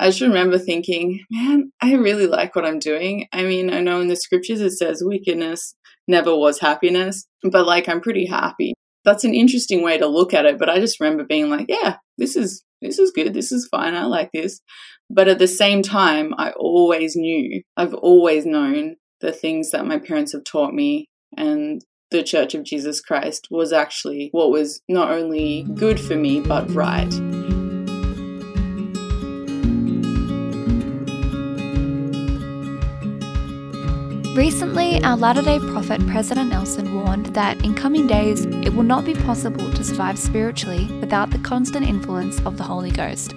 I just remember thinking, man, I really like what I'm doing. I mean, I know in the scriptures it says wickedness never was happiness, but like I'm pretty happy. That's an interesting way to look at it, but I just remember being like, yeah, this is this is good. This is fine. I like this. But at the same time, I always knew, I've always known the things that my parents have taught me and the Church of Jesus Christ was actually what was not only good for me, but right. Recently, our Latter day Prophet President Nelson warned that in coming days, it will not be possible to survive spiritually without the constant influence of the Holy Ghost.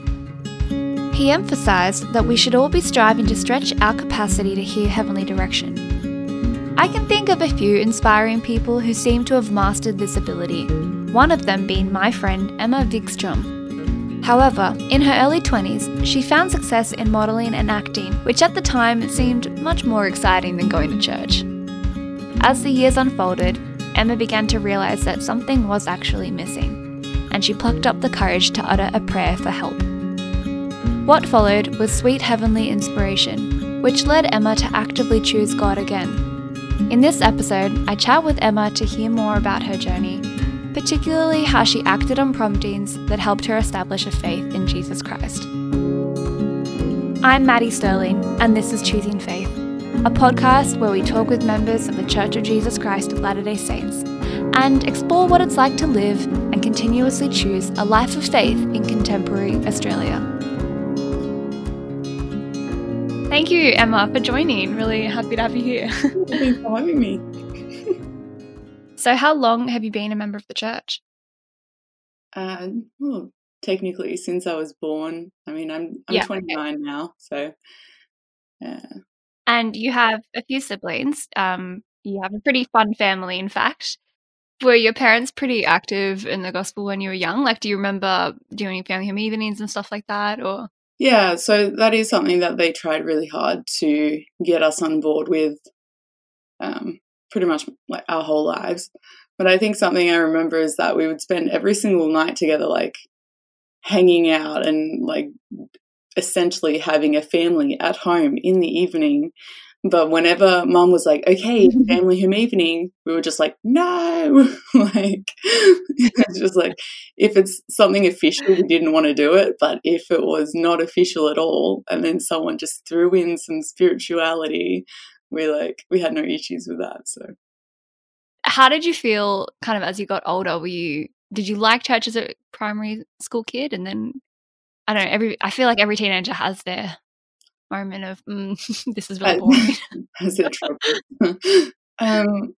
He emphasised that we should all be striving to stretch our capacity to hear heavenly direction. I can think of a few inspiring people who seem to have mastered this ability, one of them being my friend Emma Wikström, However, in her early 20s, she found success in modelling and acting, which at the time seemed much more exciting than going to church. As the years unfolded, Emma began to realise that something was actually missing, and she plucked up the courage to utter a prayer for help. What followed was sweet heavenly inspiration, which led Emma to actively choose God again. In this episode, I chat with Emma to hear more about her journey particularly how she acted on promptings that helped her establish a faith in Jesus Christ. I'm Maddie Sterling, and this is Choosing Faith, a podcast where we talk with members of the Church of Jesus Christ of Latter day Saints and explore what it's like to live and continuously choose a life of faith in contemporary Australia. Thank you, Emma, for joining. Really happy to have you here. Thanks for having me. So, how long have you been a member of the church? Uh, well, technically, since I was born. I mean, I'm I'm yeah, 29 okay. now, so yeah. And you have a few siblings. Um, you have a pretty fun family, in fact. Were your parents pretty active in the gospel when you were young? Like, do you remember doing family home evenings and stuff like that, or? Yeah, so that is something that they tried really hard to get us on board with. Um, pretty much like our whole lives. But I think something I remember is that we would spend every single night together, like hanging out and like essentially having a family at home in the evening. But whenever mum was like, okay, family home evening, we were just like, no. like, it's just like, if it's something official, we didn't want to do it. But if it was not official at all, and then someone just threw in some spirituality, we like we had no issues with that. So how did you feel kind of as you got older? Were you did you like church as a primary school kid and then I don't know, every I feel like every teenager has their moment of mm, this is really boring. their trouble. um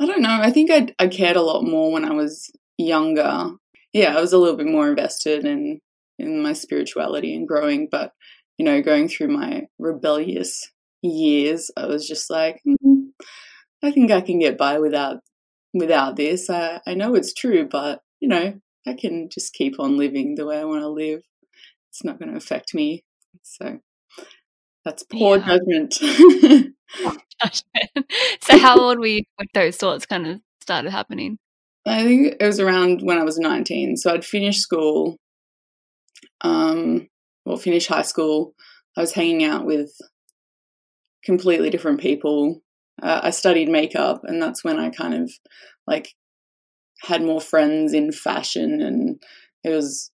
I don't know. I think I I cared a lot more when I was younger. Yeah, I was a little bit more invested in in my spirituality and growing, but you know, going through my rebellious years, I was just like, mm, I think I can get by without without this. I, I know it's true, but you know, I can just keep on living the way I want to live. It's not going to affect me. So that's poor yeah. judgment. so how old were you when those thoughts kind of started happening? I think it was around when I was 19. So I'd finished school, um, well, finished high school. I was hanging out with completely different people. Uh, I studied makeup, and that's when I kind of like had more friends in fashion, and it was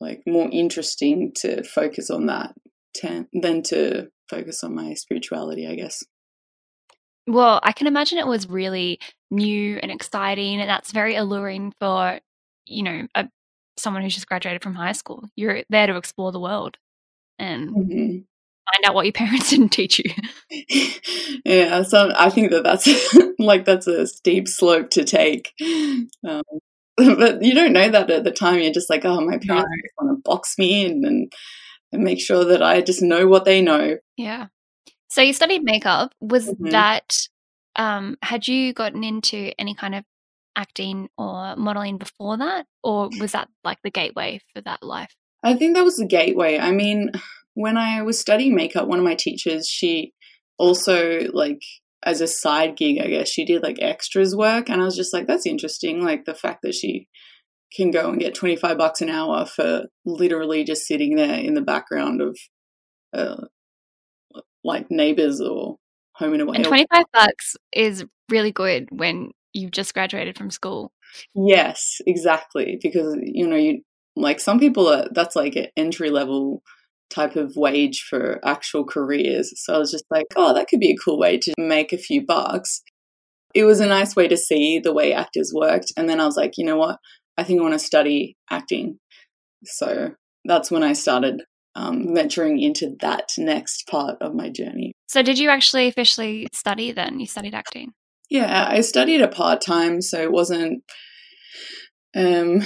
like more interesting to focus on that ten- than to focus on my spirituality, I guess. Well, I can imagine it was really new and exciting, and that's very alluring for you know a, someone who's just graduated from high school. You're there to explore the world, and mm-hmm find out what your parents didn't teach you. yeah, so I think that that's like that's a steep slope to take. Um, but you don't know that at the time. You're just like, oh, my parents no. want to box me in and, and make sure that I just know what they know. Yeah. So you studied makeup. Was mm-hmm. that um, had you gotten into any kind of acting or modeling before that, or was that like the gateway for that life? I think that was the gateway. I mean, when I was studying makeup, one of my teachers, she also like as a side gig, I guess she did like extras work, and I was just like, that's interesting. Like the fact that she can go and get 25 bucks an hour for literally just sitting there in the background of uh, like neighbors or home and away. And 25 bucks is really good when you've just graduated from school. Yes, exactly. Because, you know, you like some people are, that's like an entry level type of wage for actual careers. So I was just like, oh, that could be a cool way to make a few bucks. It was a nice way to see the way actors worked. And then I was like, you know what? I think I want to study acting. So that's when I started um, venturing into that next part of my journey. So, did you actually officially study then? You studied acting? Yeah, I studied a part time, so it wasn't. Um,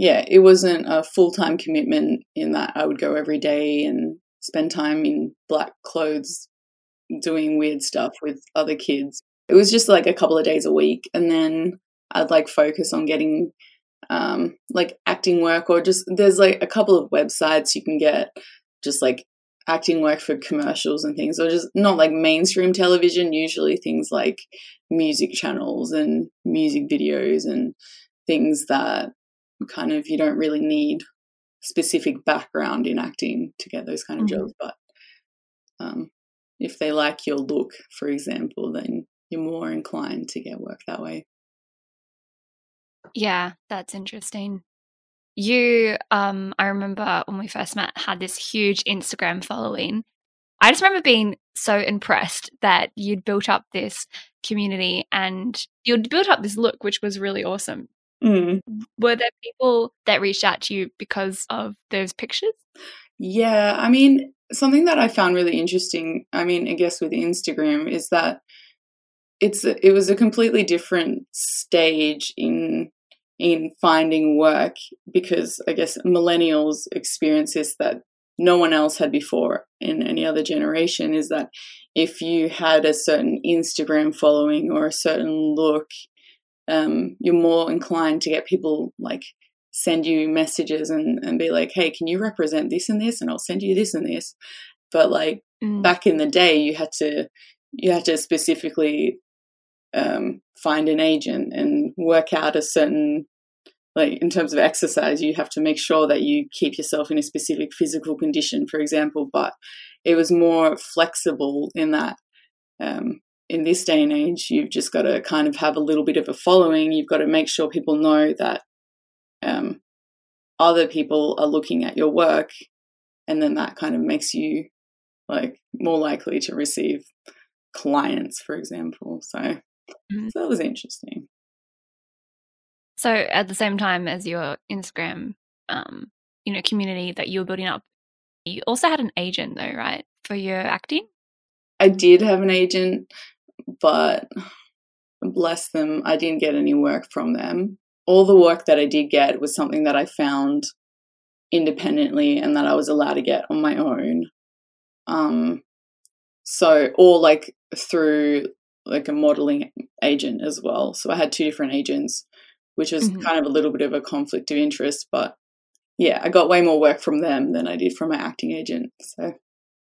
yeah, it wasn't a full time commitment in that I would go every day and spend time in black clothes doing weird stuff with other kids. It was just like a couple of days a week, and then I'd like focus on getting um, like acting work or just there's like a couple of websites you can get just like acting work for commercials and things or just not like mainstream television usually things like music channels and music videos and things that kind of you don't really need specific background in acting to get those kind of mm-hmm. jobs but um, if they like your look for example then you're more inclined to get work that way yeah, that's interesting. You, um, I remember when we first met, had this huge Instagram following. I just remember being so impressed that you'd built up this community and you'd built up this look, which was really awesome. Mm. Were there people that reached out to you because of those pictures? Yeah, I mean, something that I found really interesting, I mean, I guess with Instagram is that it's it was a completely different stage in in finding work because I guess millennials experience this that no one else had before in any other generation is that if you had a certain Instagram following or a certain look, um, you're more inclined to get people like send you messages and, and be like, hey, can you represent this and this? And I'll send you this and this. But like mm. back in the day, you had to you had to specifically um, find an agent and work out a certain like in terms of exercise you have to make sure that you keep yourself in a specific physical condition for example but it was more flexible in that um, in this day and age you've just got to kind of have a little bit of a following you've got to make sure people know that um, other people are looking at your work and then that kind of makes you like more likely to receive clients for example so Mm-hmm. So that was interesting. So at the same time as your Instagram, um, you know, community that you were building up, you also had an agent though, right, for your acting? I did have an agent, but bless them, I didn't get any work from them. All the work that I did get was something that I found independently and that I was allowed to get on my own. Um, so, or like through like a modeling agent as well. So I had two different agents, which was mm-hmm. kind of a little bit of a conflict of interest. But yeah, I got way more work from them than I did from my acting agent. So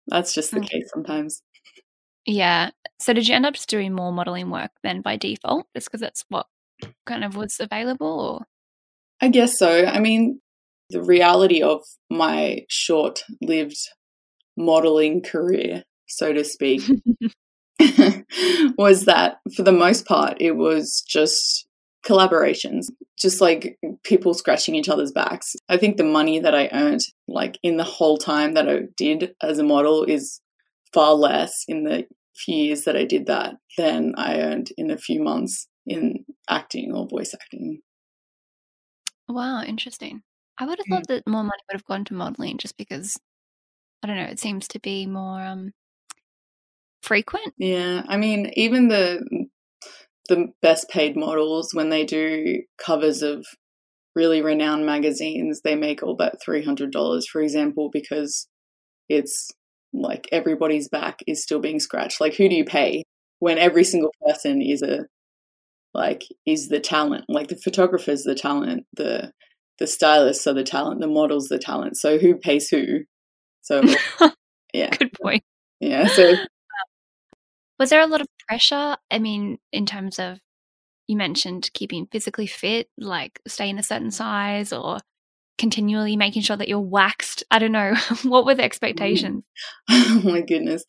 that's just the okay. case sometimes. Yeah. So did you end up just doing more modeling work then by default, just because that's what kind of was available? Or? I guess so. I mean, the reality of my short lived modeling career, so to speak, was that for the most part, it was just collaborations, just like people scratching each other's backs. I think the money that I earned, like in the whole time that I did as a model, is far less in the few years that I did that than I earned in a few months in acting or voice acting. Wow, interesting. I would have thought that more money would have gone to modeling just because I don't know, it seems to be more um frequent. Yeah, I mean, even the the best paid models when they do covers of really renowned magazines, they make all but three hundred dollars, for example, because it's like everybody's back is still being scratched. Like, who do you pay when every single person is a like is the talent? Like the photographer's the talent, the the stylists are the talent, the models the talent. So who pays who? So yeah, good point. Yeah, so um, was there a lot of pressure? I mean, in terms of you mentioned keeping physically fit, like staying a certain size or continually making sure that you're waxed. I don't know. what were the expectations? oh my goodness.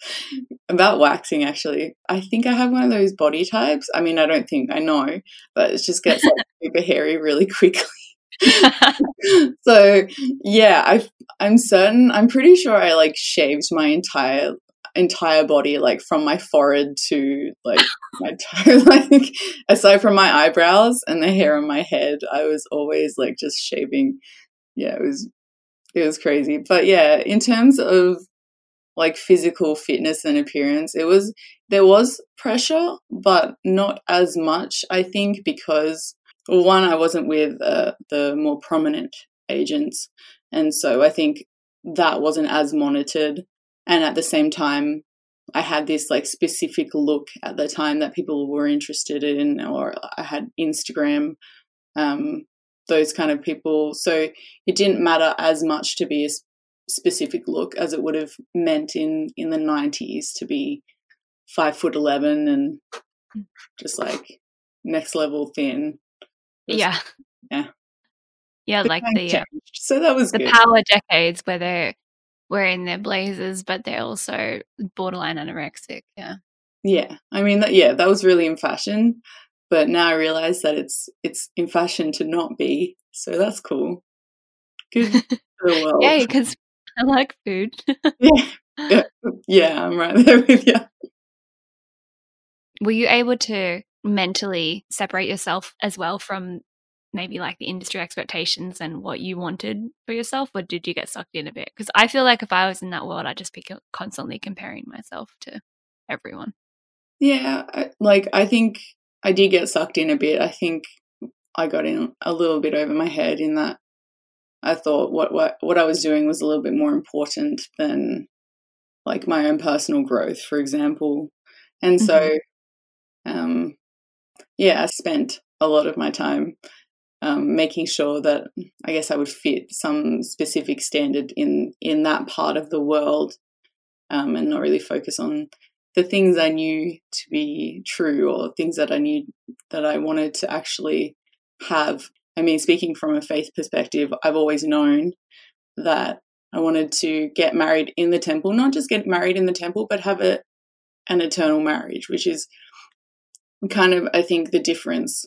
About waxing, actually, I think I have one of those body types. I mean, I don't think I know, but it just gets like super hairy really quickly. so yeah, I I'm certain. I'm pretty sure I like shaved my entire entire body, like from my forehead to like my toe. like aside from my eyebrows and the hair on my head, I was always like just shaving. Yeah, it was it was crazy. But yeah, in terms of like physical fitness and appearance, it was there was pressure, but not as much. I think because one, I wasn't with uh, the more prominent agents, and so I think that wasn't as monitored and at the same time I had this like specific look at the time that people were interested in, or I had Instagram, um, those kind of people. So it didn't matter as much to be a specific look as it would have meant in in the nineties to be five foot eleven and just like next level thin. yeah, yeah, yeah, like the uh, so that was the good. power decades where they're wearing their blazers, but they're also borderline anorexic. Yeah. Yeah. I mean, that, yeah, that was really in fashion, but now I realize that it's it's in fashion to not be. So that's cool. Good for the world. yeah, because I like food. yeah. yeah. Yeah, I'm right there with you. Were you able to mentally separate yourself as well from maybe like the industry expectations and what you wanted for yourself or did you get sucked in a bit because i feel like if i was in that world i'd just be constantly comparing myself to everyone yeah like i think i did get sucked in a bit i think i got in a little bit over my head in that i thought what what what i was doing was a little bit more important than like my own personal growth for example and so mm-hmm. um yeah i spent a lot of my time um, making sure that I guess I would fit some specific standard in in that part of the world, um, and not really focus on the things I knew to be true or things that I knew that I wanted to actually have. I mean, speaking from a faith perspective, I've always known that I wanted to get married in the temple, not just get married in the temple, but have a an eternal marriage, which is kind of I think the difference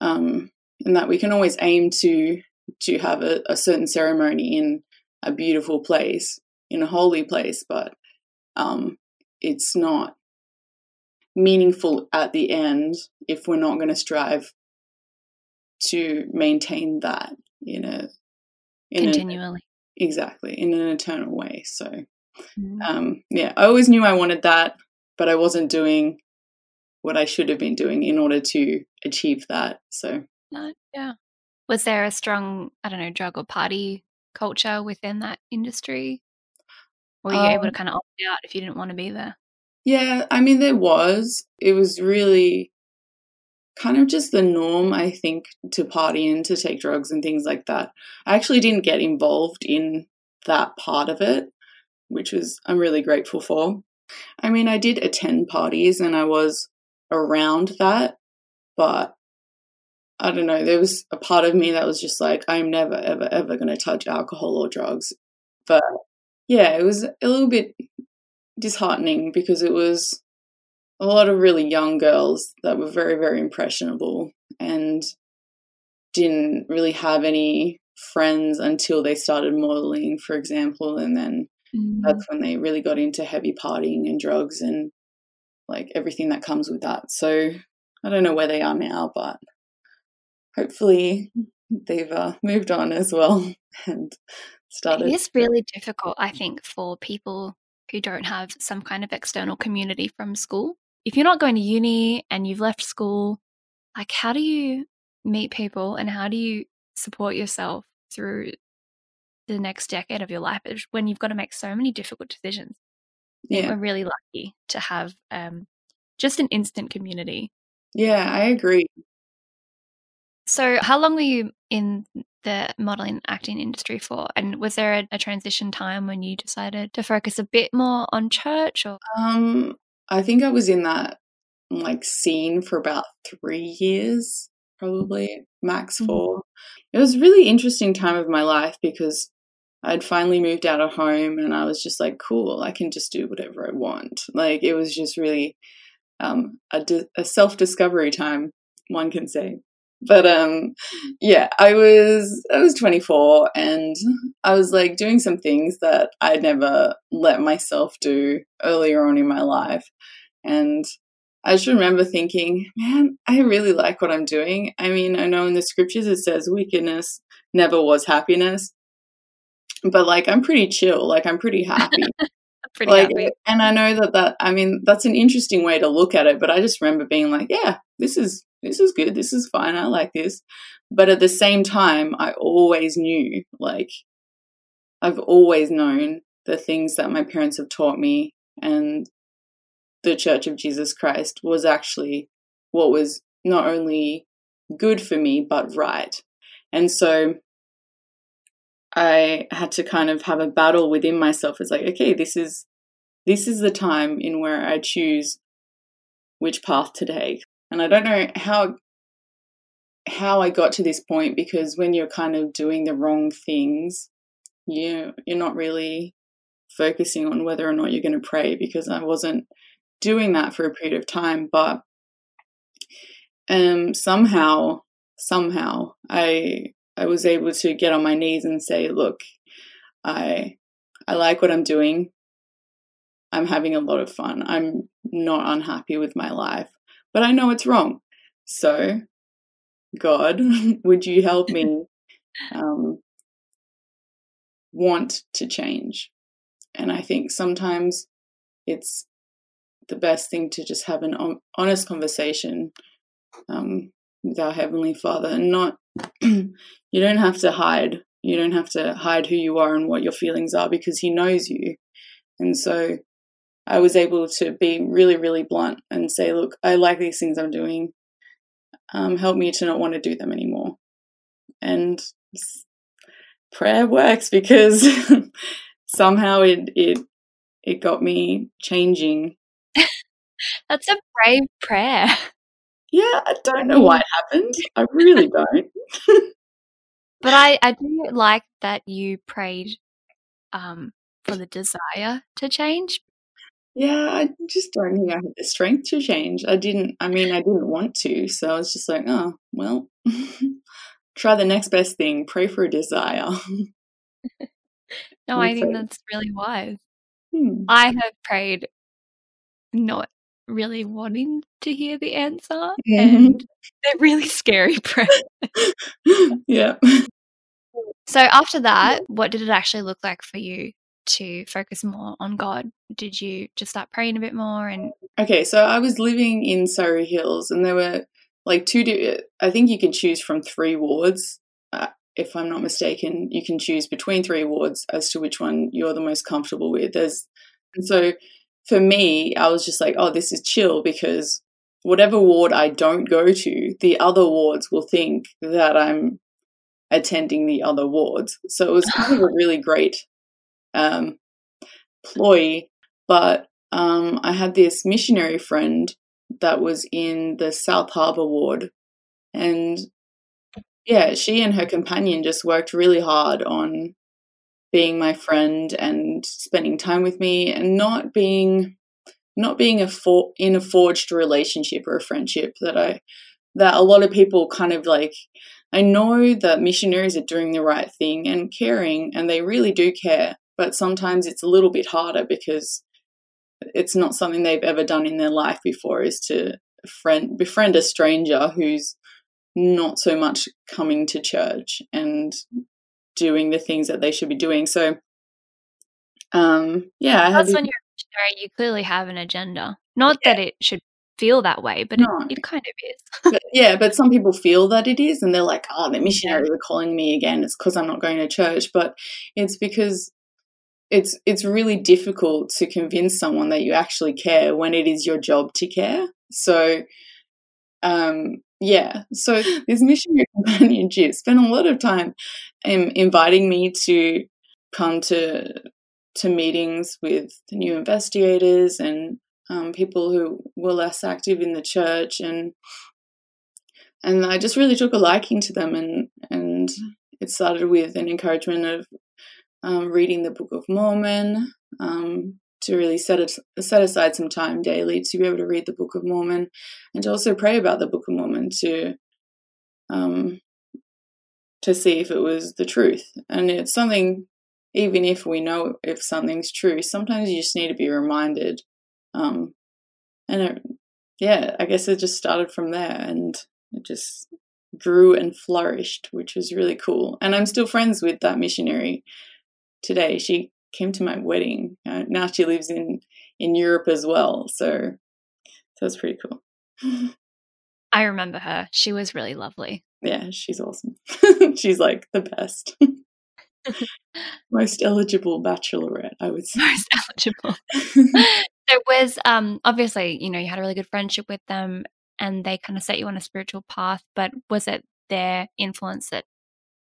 um, in that we can always aim to to have a, a certain ceremony in a beautiful place, in a holy place, but um, it's not meaningful at the end if we're not going to strive to maintain that in a in continually a, exactly in an eternal way. So, mm-hmm. um, yeah, I always knew I wanted that, but I wasn't doing what I should have been doing in order to achieve that. So, yeah. Was there a strong, I don't know, drug or party culture within that industry? Were you um, able to um kind of opt out if you didn't want to be there? Yeah, I mean, there was. It was really kind of just the norm, I think, to party and to take drugs and things like that. I actually didn't get involved in that part of it, which was I'm really grateful for. I mean, I did attend parties and I was around that, but I don't know, there was a part of me that was just like, I'm never, ever, ever going to touch alcohol or drugs. But yeah, it was a little bit disheartening because it was a lot of really young girls that were very, very impressionable and didn't really have any friends until they started modeling, for example. And then mm. that's when they really got into heavy partying and drugs and like everything that comes with that. So I don't know where they are now, but hopefully they've uh, moved on as well and started. It is really difficult, I think, for people who don't have some kind of external community from school. If you're not going to uni and you've left school, like how do you meet people and how do you support yourself through the next decade of your life when you've got to make so many difficult decisions? Yeah. We're really lucky to have um, just an instant community. Yeah, I agree. So, how long were you in the modeling acting industry for? And was there a, a, transition time when you decided to focus a bit more on church or? Um, I think I was in that like scene for about three years, probably max Mhm. four. It was a really interesting time of my life because I'd finally moved out of home and I was just like, cool, I can just do whatever I want. Like it was just really um, a, di- a self discovery time, one can say. But um, yeah, I was I was 24 and I was like doing some things that I'd never let myself do earlier on in my life, and I just remember thinking, man, I really like what I'm doing. I mean, I know in the scriptures it says wickedness never was happiness, but like I'm pretty chill, like I'm pretty happy. Pretty like happy. and i know that that i mean that's an interesting way to look at it but i just remember being like yeah this is this is good this is fine i like this but at the same time i always knew like i've always known the things that my parents have taught me and the church of jesus christ was actually what was not only good for me but right and so I had to kind of have a battle within myself. It's like, okay, this is this is the time in where I choose which path to take. And I don't know how how I got to this point because when you're kind of doing the wrong things, you you're not really focusing on whether or not you're going to pray because I wasn't doing that for a period of time, but um somehow somehow I I was able to get on my knees and say, look, I I like what I'm doing. I'm having a lot of fun. I'm not unhappy with my life, but I know it's wrong. So, God, would you help me um, want to change? And I think sometimes it's the best thing to just have an honest conversation um, with our Heavenly Father and not, you don't have to hide. You don't have to hide who you are and what your feelings are because He knows you. And so I was able to be really, really blunt and say, look, I like these things I'm doing. Um, help me to not want to do them anymore. And prayer works because somehow it, it, it got me changing. That's a brave prayer. Yeah, I don't know why it happened. I really don't. but I, I do like that you prayed um, for the desire to change yeah, I just don't think I had the strength to change. I didn't, I mean, I didn't want to. So I was just like, oh, well, try the next best thing, pray for a desire. no, I think that's really wise. Hmm. I have prayed not really wanting to hear the answer, mm-hmm. and they're really scary prayers. yeah. So after that, what did it actually look like for you to focus more on God? Did you just start praying a bit more? And okay, so I was living in Surry Hills, and there were like two. I think you can choose from three wards. Uh, if I'm not mistaken, you can choose between three wards as to which one you're the most comfortable with. There's, and so for me, I was just like, oh, this is chill because whatever ward I don't go to, the other wards will think that I'm attending the other wards. So it was kind of a really great um, ploy. But um, I had this missionary friend that was in the South Harbour ward, and yeah, she and her companion just worked really hard on being my friend and spending time with me and not being not being a for, in a forged relationship or a friendship that I that a lot of people kind of like I know that missionaries are doing the right thing and caring and they really do care but sometimes it's a little bit harder because it's not something they've ever done in their life before is to friend befriend a stranger who's not so much coming to church and doing the things that they should be doing. So um yeah that's when you're missionary you clearly have an agenda. Not yeah. that it should feel that way but no. it, it, kind of is. But, yeah but some people feel that it is and they're like oh the missionaries are calling me again. It's because i'm not going to church. But it's because it's it's really difficult to convince someone that you actually care when it is your job to care. So um yeah, so this missionary companionship spent a lot of time um, inviting me to come to to meetings with the new investigators and um, people who were less active in the church, and and I just really took a liking to them, and and it started with an encouragement of um, reading the Book of Mormon, um, to really set set aside some time daily to be able to read the Book of Mormon, and to also pray about the Book of Mormon to um, to see if it was the truth. And it's something, even if we know if something's true, sometimes you just need to be reminded. Um, and it, yeah, I guess it just started from there, and it just grew and flourished, which was really cool. And I'm still friends with that missionary today. She came to my wedding. Uh, now she lives in in Europe as well. So so it's pretty cool. I remember her. She was really lovely. Yeah, she's awesome. she's like the best. Most eligible bachelorette, I would say. Most eligible. so was um obviously, you know, you had a really good friendship with them and they kind of set you on a spiritual path, but was it their influence that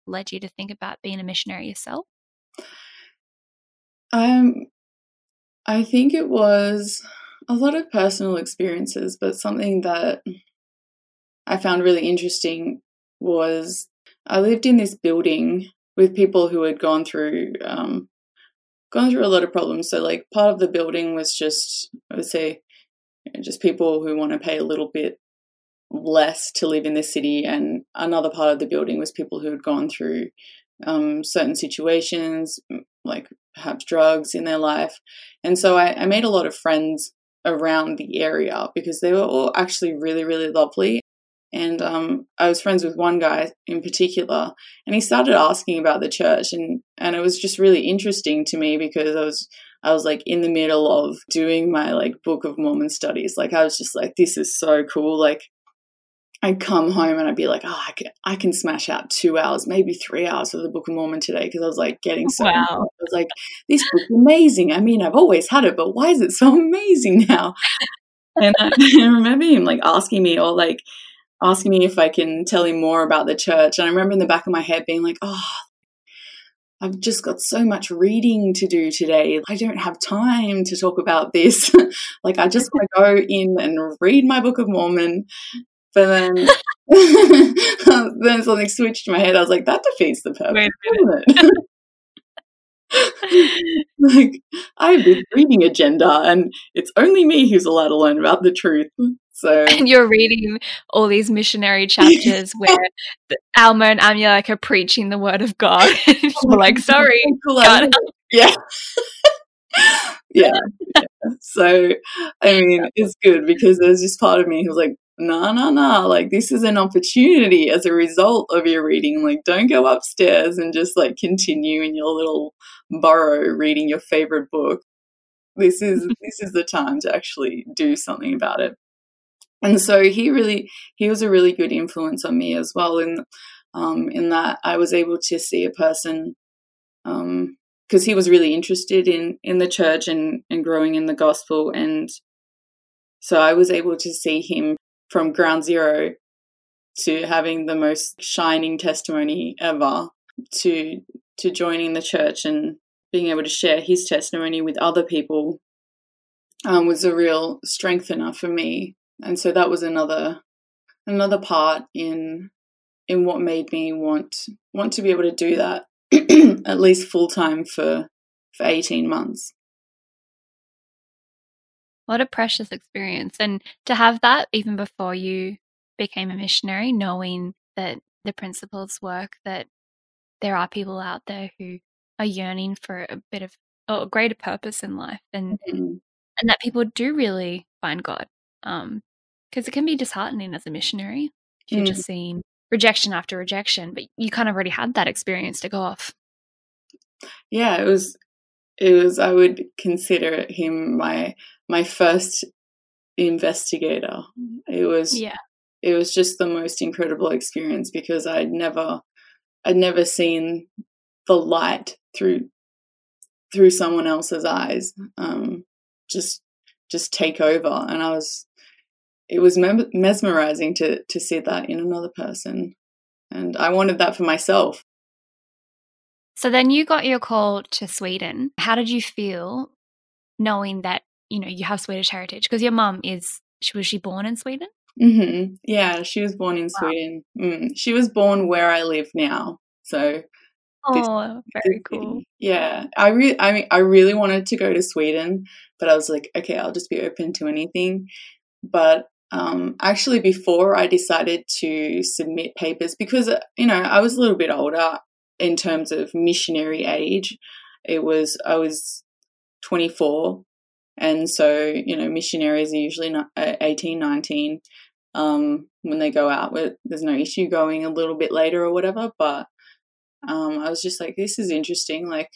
led you to think about being a missionary yourself? Um, I think it was a lot of personal experiences, but something that I found really interesting was I lived in this building with people who had gone through um, gone through a lot of problems. So, like, part of the building was just I would say just people who want to pay a little bit less to live in the city, and another part of the building was people who had gone through um, certain situations, like perhaps drugs in their life. And so I, I made a lot of friends around the area because they were all actually really, really lovely. And um, I was friends with one guy in particular, and he started asking about the church, and and it was just really interesting to me because I was I was like in the middle of doing my like Book of Mormon studies. Like I was just like, this is so cool. Like I'd come home and I'd be like, oh, I can, I can smash out two hours, maybe three hours of the Book of Mormon today because I was like getting so. Wow. I was like, this book's amazing. I mean, I've always had it, but why is it so amazing now? and I, I remember him like asking me or like asking me if I can tell him more about the church. And I remember in the back of my head being like, oh, I've just got so much reading to do today. I don't have time to talk about this. like, I just want to go in and read my Book of Mormon but then, then something switched in my head. I was like, that defeats the purpose, doesn't it? like, I have this reading agenda, and it's only me who's allowed to learn about the truth. So, and you're reading all these missionary chapters where Alma and Amulek are preaching the word of God. you're oh like, sorry, yeah. yeah. yeah. So, I mean, it's good because there's this part of me who's like, no, no, no. Like, this is an opportunity as a result of your reading. Like, don't go upstairs and just like continue in your little burrow reading your favorite book. This is this is the time to actually do something about it. And so he really he was a really good influence on me as well. In um, in that I was able to see a person because um, he was really interested in in the church and and growing in the gospel and so I was able to see him from ground zero to having the most shining testimony ever to to joining the church and being able to share his testimony with other people um, was a real strengthener for me. And so that was another another part in in what made me want want to be able to do that at least full time for for 18 months what a precious experience. And to have that even before you became a missionary, knowing that the principles work, that there are people out there who are yearning for a bit of a greater purpose in life and mm-hmm. and that people do really find God. Um because it can be disheartening as a missionary if you're mm. just seeing rejection after rejection, but you kind of already had that experience to go off. Yeah, it was it was I would consider him my my first investigator. It was yeah. It was just the most incredible experience because I'd never I'd never seen the light through through someone else's eyes um, just just take over and I was it was mesmerizing to to see that in another person and I wanted that for myself so then you got your call to Sweden. How did you feel knowing that you know you have Swedish heritage because your mum is she was she born in Sweden? Mm-hmm. Yeah, she was born in wow. Sweden. Mm. She was born where I live now, so. Oh, this, very cool. Yeah, I really, I mean, I really wanted to go to Sweden, but I was like, okay, I'll just be open to anything. But um, actually, before I decided to submit papers, because uh, you know I was a little bit older in terms of missionary age, it was I was 24 and so you know missionaries are usually not, uh, 18 19 um, when they go out there's no issue going a little bit later or whatever but um, i was just like this is interesting like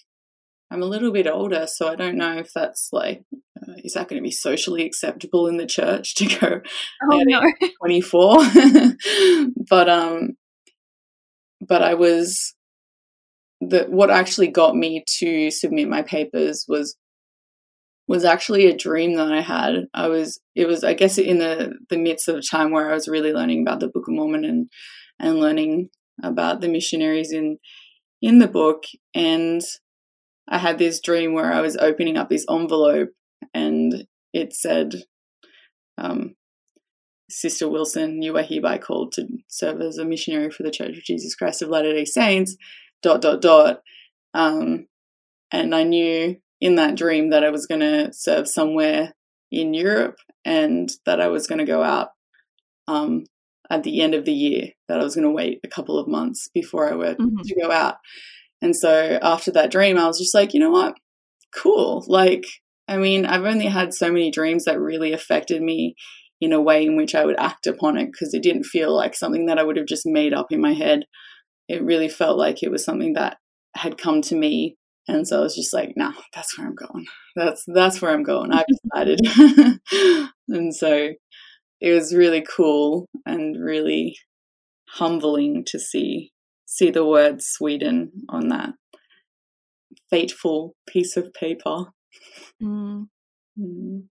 i'm a little bit older so i don't know if that's like uh, is that going to be socially acceptable in the church to go oh, no. 24 but um but i was that what actually got me to submit my papers was was actually a dream that I had. I was it was I guess in the the midst of a time where I was really learning about the Book of Mormon and and learning about the missionaries in in the book and I had this dream where I was opening up this envelope and it said um, Sister Wilson, you are hereby called to serve as a missionary for the Church of Jesus Christ of Latter day Saints dot dot dot. Um, and I knew in that dream that I was going to serve somewhere in Europe and that I was going to go out um, at the end of the year. That I was going to wait a couple of months before I were mm-hmm. to go out. And so after that dream, I was just like, you know what? Cool. Like, I mean, I've only had so many dreams that really affected me in a way in which I would act upon it because it didn't feel like something that I would have just made up in my head it really felt like it was something that had come to me and so I was just like, nah, that's where I'm going. That's that's where I'm going. I've decided. and so it was really cool and really humbling to see see the word Sweden on that fateful piece of paper. Mm. Mm.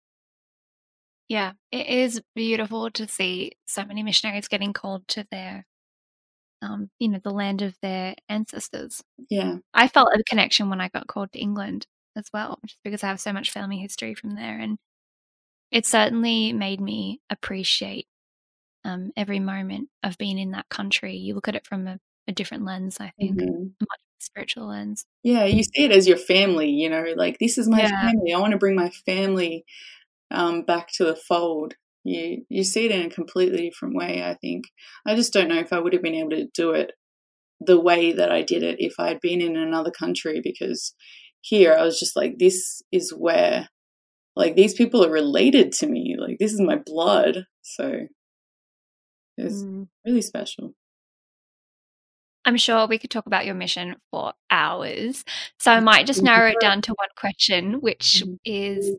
Yeah, it is beautiful to see so many missionaries getting called to their um, you know, the land of their ancestors. Yeah. I felt a connection when I got called to England as well, just because I have so much family history from there. And it certainly made me appreciate um, every moment of being in that country. You look at it from a, a different lens, I think, mm-hmm. a much spiritual lens. Yeah, you see it as your family, you know, like this is my yeah. family. I want to bring my family um, back to the fold you you see it in a completely different way i think i just don't know if i would have been able to do it the way that i did it if i had been in another country because here i was just like this is where like these people are related to me like this is my blood so it's mm. really special I'm sure we could talk about your mission for hours. So I might just narrow it down to one question, which mm-hmm. is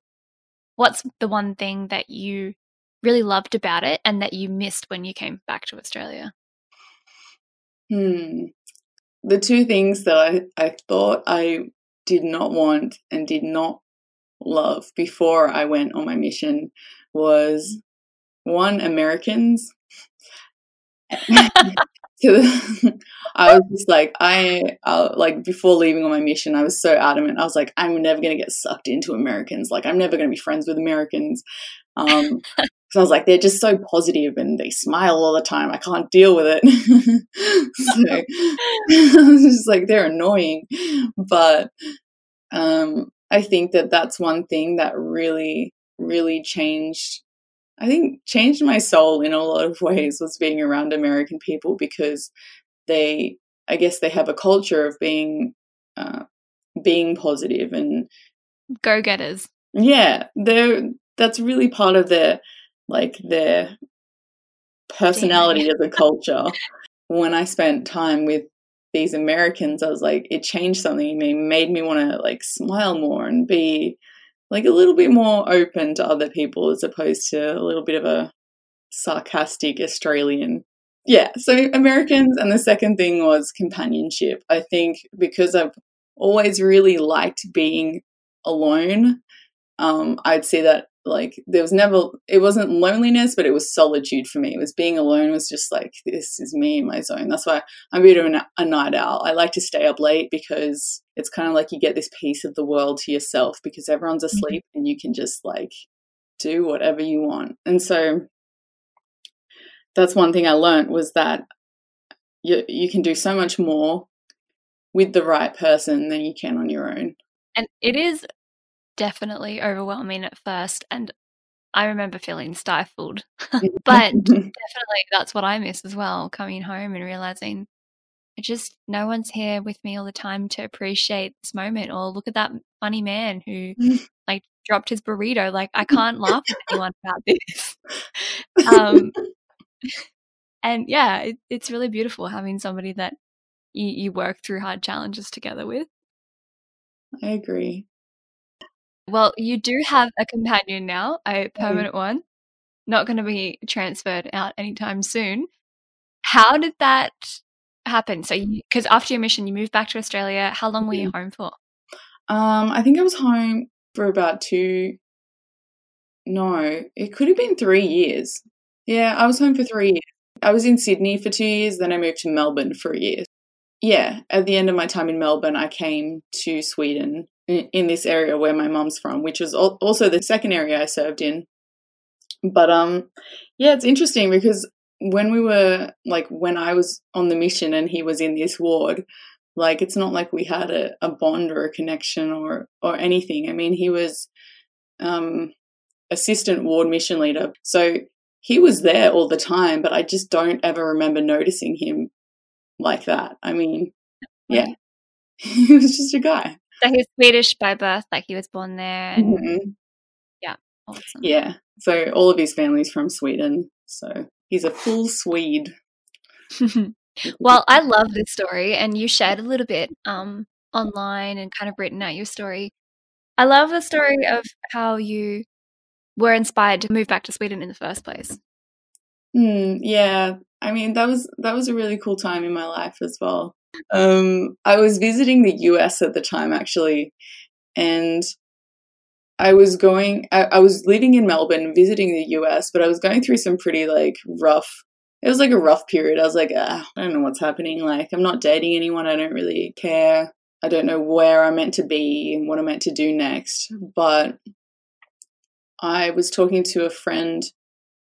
what's the one thing that you really loved about it and that you missed when you came back to Australia? Hmm. The two things that I, I thought I did not want and did not love before I went on my mission was one, Americans. I was just like, I uh, like before leaving on my mission, I was so adamant. I was like, I'm never gonna get sucked into Americans. Like, I'm never gonna be friends with Americans. Um, because I was like, they're just so positive and they smile all the time. I can't deal with it. so I was just like, they're annoying. But um, I think that that's one thing that really, really changed. I think changed my soul in a lot of ways was being around American people because they, I guess, they have a culture of being, uh, being positive and go getters. Yeah, they're that's really part of their like their personality as a culture. when I spent time with these Americans, I was like, it changed something in me, made me want to like smile more and be like a little bit more open to other people as opposed to a little bit of a sarcastic Australian. Yeah, so Americans, and the second thing was companionship. I think because I've always really liked being alone, um, I'd see that like there was never it wasn't loneliness but it was solitude for me. It was being alone was just like this is me in my zone. That's why i'm a bit of a, a night owl. I like to stay up late because it's kind of like you get this piece of the world to yourself because everyone's Mm-hmm. asleep and you can just like do whatever you want. And so that's one thing i learned was that you, you can do so much more with the right person than you can on your own. And it is definitely overwhelming at first. And I remember feeling stifled. but definitely that's what I miss as well coming home and realizing just, no one's here with me all the time to appreciate this moment or look at that funny man who like dropped his burrito. Like, I can't laugh at anyone about this. Um, and yeah, it, it's really beautiful having somebody that you, you work through hard challenges together with. i agree Well, you do have a companion now, a permanent one, not going to be transferred out anytime soon. How did that happen? So, because after your mission, you moved back to Australia. How long were you home for? Um, I think I was home for about two. No, it could have been three years. Yeah, I was home for three years. I was in Sydney for two years, then I moved to Melbourne for a year. Yeah, at the end of my time in Melbourne, I came to Sweden in, in this area where my mom's from, which was al- also the second area I served in. But um, yeah, it's interesting because when we were like when I was on the mission and he was in this ward, like it's not like we had a, a bond or a connection or or anything. I mean, he was um, assistant ward mission leader, so he was there all the time, but I just don't ever remember noticing him like that. I mean, yeah, he was just a guy. So he's Swedish by birth, like he was born there. And Mhm. awesome. Yeah, so all of his family's from Sweden, so he's a full Swede. well, I love this story, and you shared a little bit um, online and kind of written out your story. I love the story of how you were inspired to move back to Sweden in the first place. Hmm, yeah, I mean that was that was a really cool time in my life as well. Um, I was visiting the US at the time actually, and I was going. I, I was living in Melbourne, visiting the US, but I was going through some pretty like rough. It was like a rough period. I was like, ah, I don't know what's happening. Like, I'm not dating anyone. I don't really care. I don't know where I'm meant to be and what I'm meant to do next. But I was talking to a friend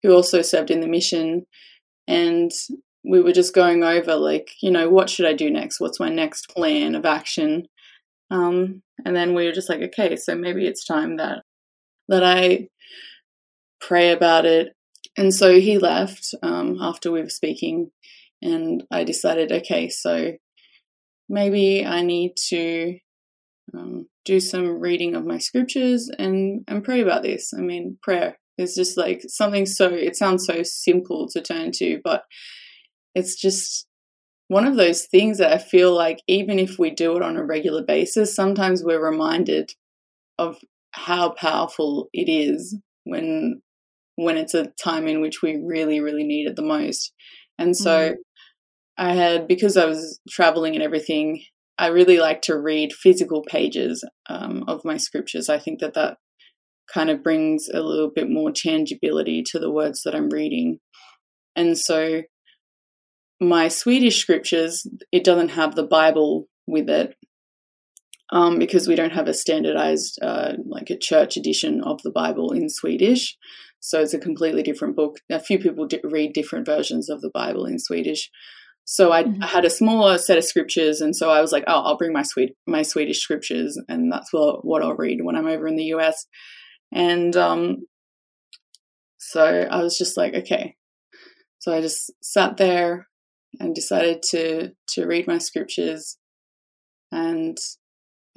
who also served in the mission, and we were just going over like, you know, what should I do next? What's my next plan of action? Um, and then we were just like, okay, so maybe it's time that that I pray about it. And so he left um, after we were speaking, and I decided, okay, so maybe I need to um, do some reading of my scriptures and and pray about this. I mean, prayer is just like something so. It sounds so simple to turn to, but it's just one of those things that I feel like even if we do it on a regular basis, sometimes we're reminded of how powerful it is when when it's a time in which we really really need it the most. And so Mhm. I had because I was traveling and everything, I really like to read physical pages um, of my scriptures. I think that that kind of brings a little bit more tangibility to the words that I'm reading. And so my Swedish scriptures, it doesn't have the Bible with it um, because we don't have a standardized, uh, like a church edition of the Bible in Swedish. So it's a completely different book. A few people di- read different versions of the Bible in Swedish. So I, Mhm. I had a smaller set of scriptures, and so I was like, "Oh, I'll bring my Swede, my Swedish scriptures, and that's what what I'll read when I'm over in the US." And um, so I was just like, "Okay." So I just sat there and decided to to read my scriptures, and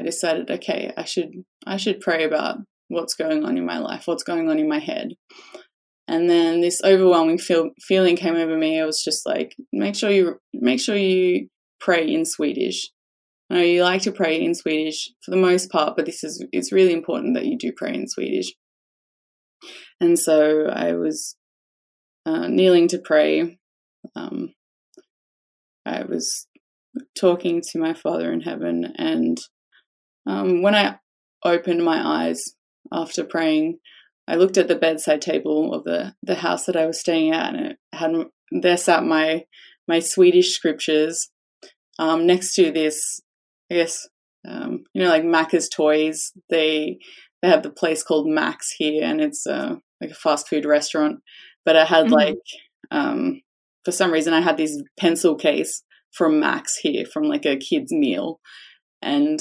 I decided, okay, I should I should pray about what's going on in my life, what's going on in my head. And then this overwhelming feel, feeling came over me. I was just like, make sure you make sure you pray in Swedish. I know you like to pray in Swedish for the most part, but this is it's really important that you do pray in Swedish. And so I was uh, kneeling to pray. Um, I was talking to my Father in heaven, and um, when I opened my eyes after praying, I looked at the bedside table of the the house that I was staying at, and it had there sat my my Swedish scriptures um, next to this, I guess, um, you know, like Macca's Toys. They they have the place called Max here, and it's uh, like a fast food restaurant. But I had mm-hmm. like, um, for some reason, I had this pencil case from Max here from like a kid's meal, and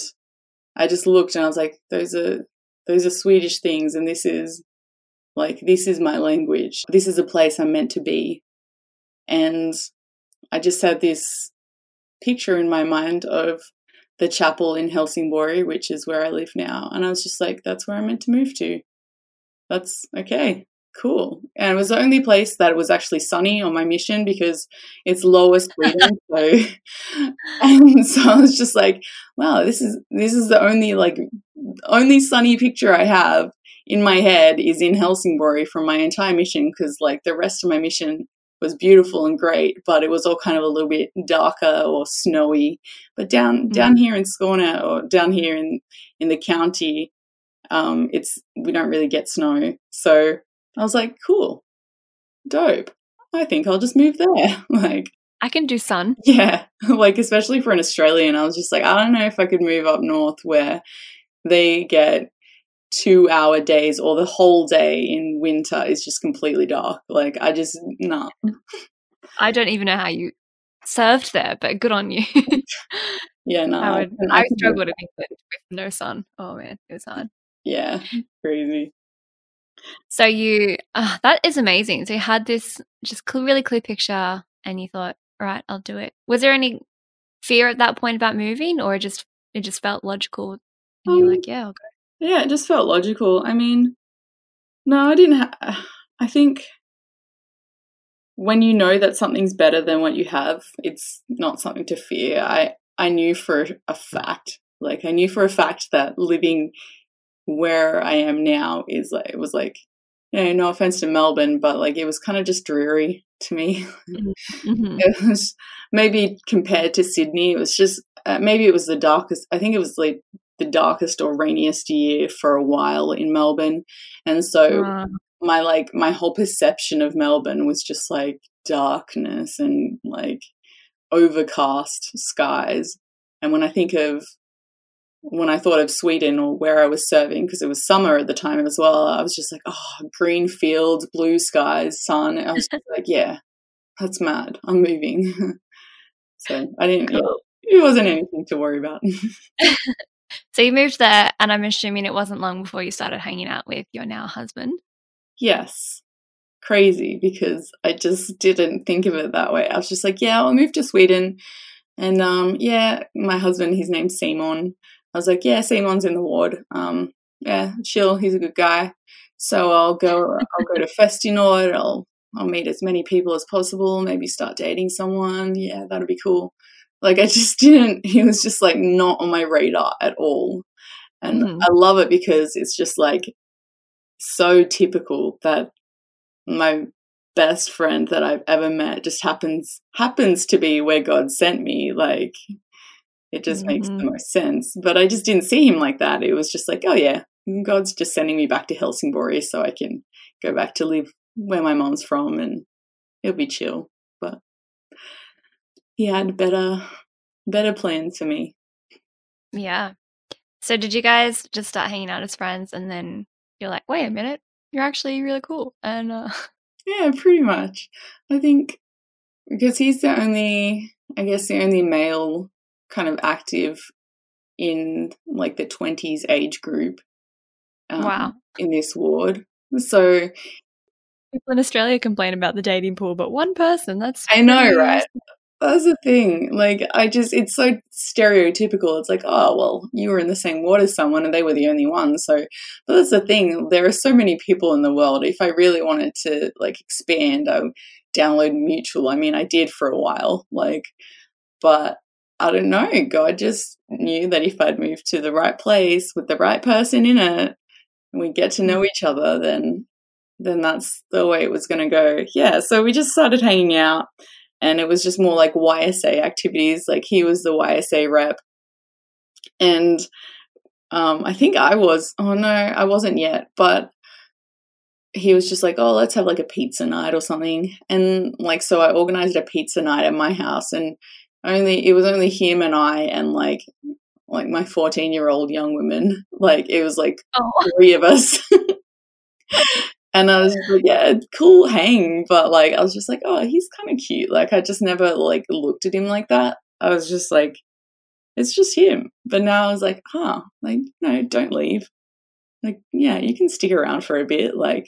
I just looked and I was like, those are those are Swedish things, and this is like this is my language. This is a place I'm meant to be, and I just had this picture in my mind of the chapel in Helsingborg, which is where I live now. And I was just like, that's where I'm meant to move to. That's okay, cool. And it was the only place that was actually sunny on my mission because it's lowest Sweden. so, and so I was just like, wow, this is this is the only like only sunny picture I have in my head is in Helsingborg from my entire mission because like the rest of my mission was beautiful and great, but it was all kind of a little bit darker or snowy. But down mm-hmm. down here in Skåne or down here in in the county, um, it's we don't really get snow. So I was like, cool, dope. I think I'll just move there. like I can do sun. Yeah, like especially for an Australian, I was just like, I don't know if I could move up north where they get two hour days or the whole day in winter is just completely dark. Like I just nah. I don't even know how you served there, but good on you. yeah, no. I, would, I, I struggled in England with no sun. Oh man, it was hard. Yeah, crazy. So you, uh, that is amazing. So you had this just clear, really clear picture, and you thought, right, I'll do it. Was there any fear at that point about moving, or just it just felt logical? And um, you're like, yeah, I'll go. Yeah, it just felt logical. I mean, no, I didn't. Ha- I think when you know that something's better than what you have, it's not something to fear. I I knew for a fact, like I knew for a fact that living where I am now is like it was like you know, no offense to Melbourne, but like it was kind of just dreary to me. Mm-hmm. mm-hmm. it was maybe compared to Sydney, it was just uh, maybe it was the darkest. I think it was like the darkest or rainiest year for a while in Melbourne. And so uh. my like my whole perception of Melbourne was just like darkness and like overcast skies. And when I think of when I thought of Sweden or where I was serving, because it was summer at the time as well, I was just like, oh, green fields, blue skies, sun. I was like, yeah, that's mad. I'm moving. so I didn't, cool. yeah, it wasn't anything to worry about. So you moved there, and I'm assuming it wasn't long before you started hanging out with your now husband. Yes. Crazy because I just didn't think of it that way. I was just like, yeah, I'll move to Sweden. And um, yeah, my husband, his name's Simon. I was like, yeah, Simon's in the ward. Um, yeah, chill. He's a good guy. So I'll go. I'll go to Festinord. I'll I'll meet as many people as possible. Maybe start dating someone. Yeah, that'd be cool. Like I just didn't, he was just like not on my radar at all. And mm. I love it because it's just like so typical that my best friend that I've ever met just happens happens to be where God sent me. Like it just mm-hmm. makes the mm-hmm. most sense. But I just didn't see him like that. It was just like, oh yeah, God's just sending me back to Helsingborg so I can go back to live where my mom's from and it'll be chill. But he had better better plans for me. Yeah. So did you guys just start hanging out as friends and then you're like, wait a minute, you're actually really cool and uh Yeah, pretty much. I think because he's the only I guess the only male kind of active in like the twenties age group. Um, wow. In this ward. So people in Australia complain about the dating pool, but one person, that's I know, right? That's the thing. Like, I just, it's so stereotypical. It's like, oh, well, you were in the same ward as someone and they were the only one. So, but that's the thing. There are so many people in the world. If I really wanted to, like, expand, I would download Mutual. I mean, I did for a while. Like, but I don't know. God just knew that if I'd moved to the right place with the right person in it and we get to know each other, then then that's the way it was going to go. Yeah, so we just started hanging out and it was just more like YSA activities. Like he was the YSA rep, and um, I think I was. Oh no, I wasn't yet, but he was just like, oh, let's have like a pizza night or something. And like, so I organized a pizza night at my house and only, it was only him and I and like, like my 14 year old young woman. Like, it was like oh. three of us. and I was like, yeah, cool hang. But like, I was just like, oh, he's kind of cute. Like, I just never like looked at him like that. I was just like, it's just him. But now I was like, huh, like, no, don't leave. Like, yeah, you can stick around for a bit. Like,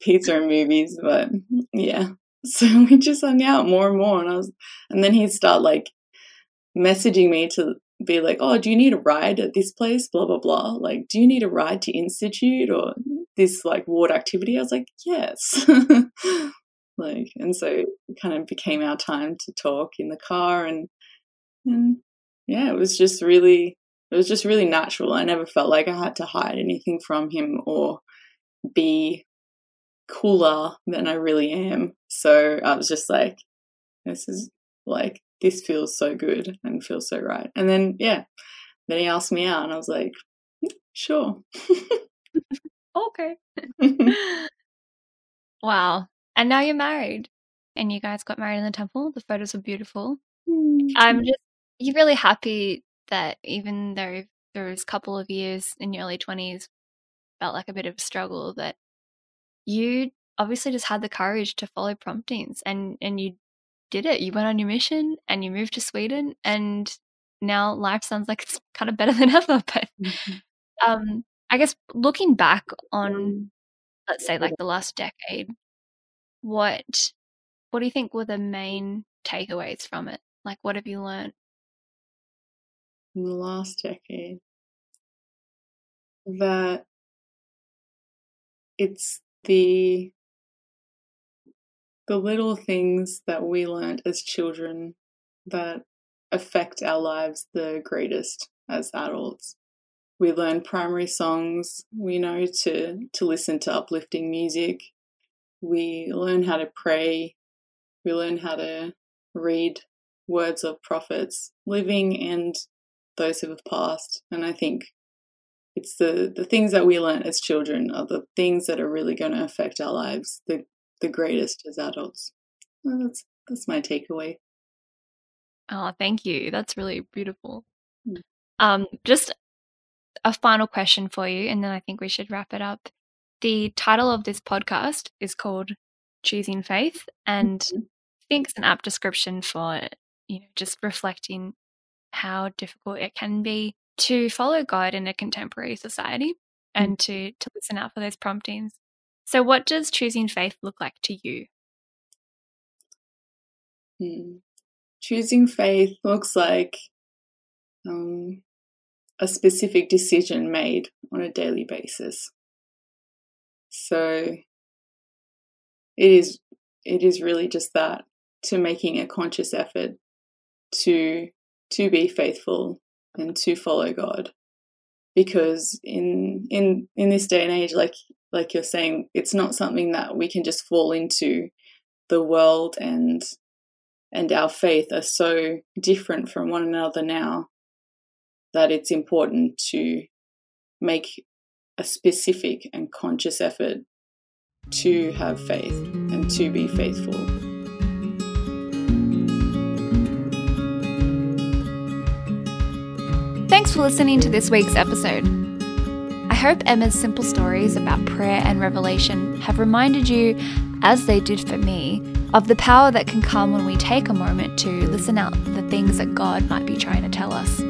pizza and movies, but yeah. So we just hung out more and more, and I was, and then he'd start like messaging me to be like, "Oh, do you need a ride at this place?" Blah blah blah. Like, do you need a ride to institute or this like ward activity? I was like, yes. like, and so it kind of became our time to talk in the car, and and yeah, it was just really, it was just really natural. I never felt like I had to hide anything from him or be cooler than I really am. So I was just like, this is like, this feels so good and feels so right. And then, yeah, then he asked me out and I was like, sure. okay. wow. And now you're married and you guys got married in the temple. The photos were beautiful. Mm-hmm. I'm just, you're really happy that even though those couple of years in your early 20s felt like a bit of a struggle, that you obviously just had the courage to follow promptings and and you did it. You went on your mission and you moved to Sweden and now life sounds like it's kind of better than ever. But mm-hmm. um I guess looking back on let's say like the last decade, what what do you think were the main takeaways from it? Like what have you learned? In the last decade that it's the the little things that we learned as children that affect our lives the greatest as adults. We learn primary songs, we know to, to listen to uplifting music, we learn how to pray, we learn how to read words of prophets, living and those who have passed. And I think it's the the things that we learn as children are the things that are really going to affect our lives the the greatest as adults. Well, that's that's my takeaway. Oh thank you. That's really beautiful. Mm. um just a final question for you and then i think we should wrap it up. The title of this podcast is called choosing faith and mm-hmm. i think it's an apt description for you know just reflecting how difficult it can be to follow God in a contemporary society mm. and to, to listen out for those promptings. So, what does choosing faith look like to you? Hmm. Choosing faith looks like um, a specific decision made on a daily basis. So, it is it is really just that to making a conscious effort to to be faithful and to follow God. Because in in in this day and age, like like you're saying, it's not something that we can just fall into. The world and and our faith are so different from one another now that it's important to make a specific and conscious effort to have faith and to be faithful. Thanks for listening to this week's episode. I hope Emma's simple stories about prayer and revelation have reminded you, as they did for me, of the power that can come when we take a moment to listen out for the things that God might be trying to tell us.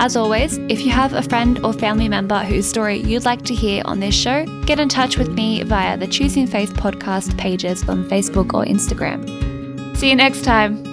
As always, if you have a friend or family member whose story you'd like to hear on this show, get in touch with me via the Choosing Faith podcast pages on Facebook or Instagram. See you next time.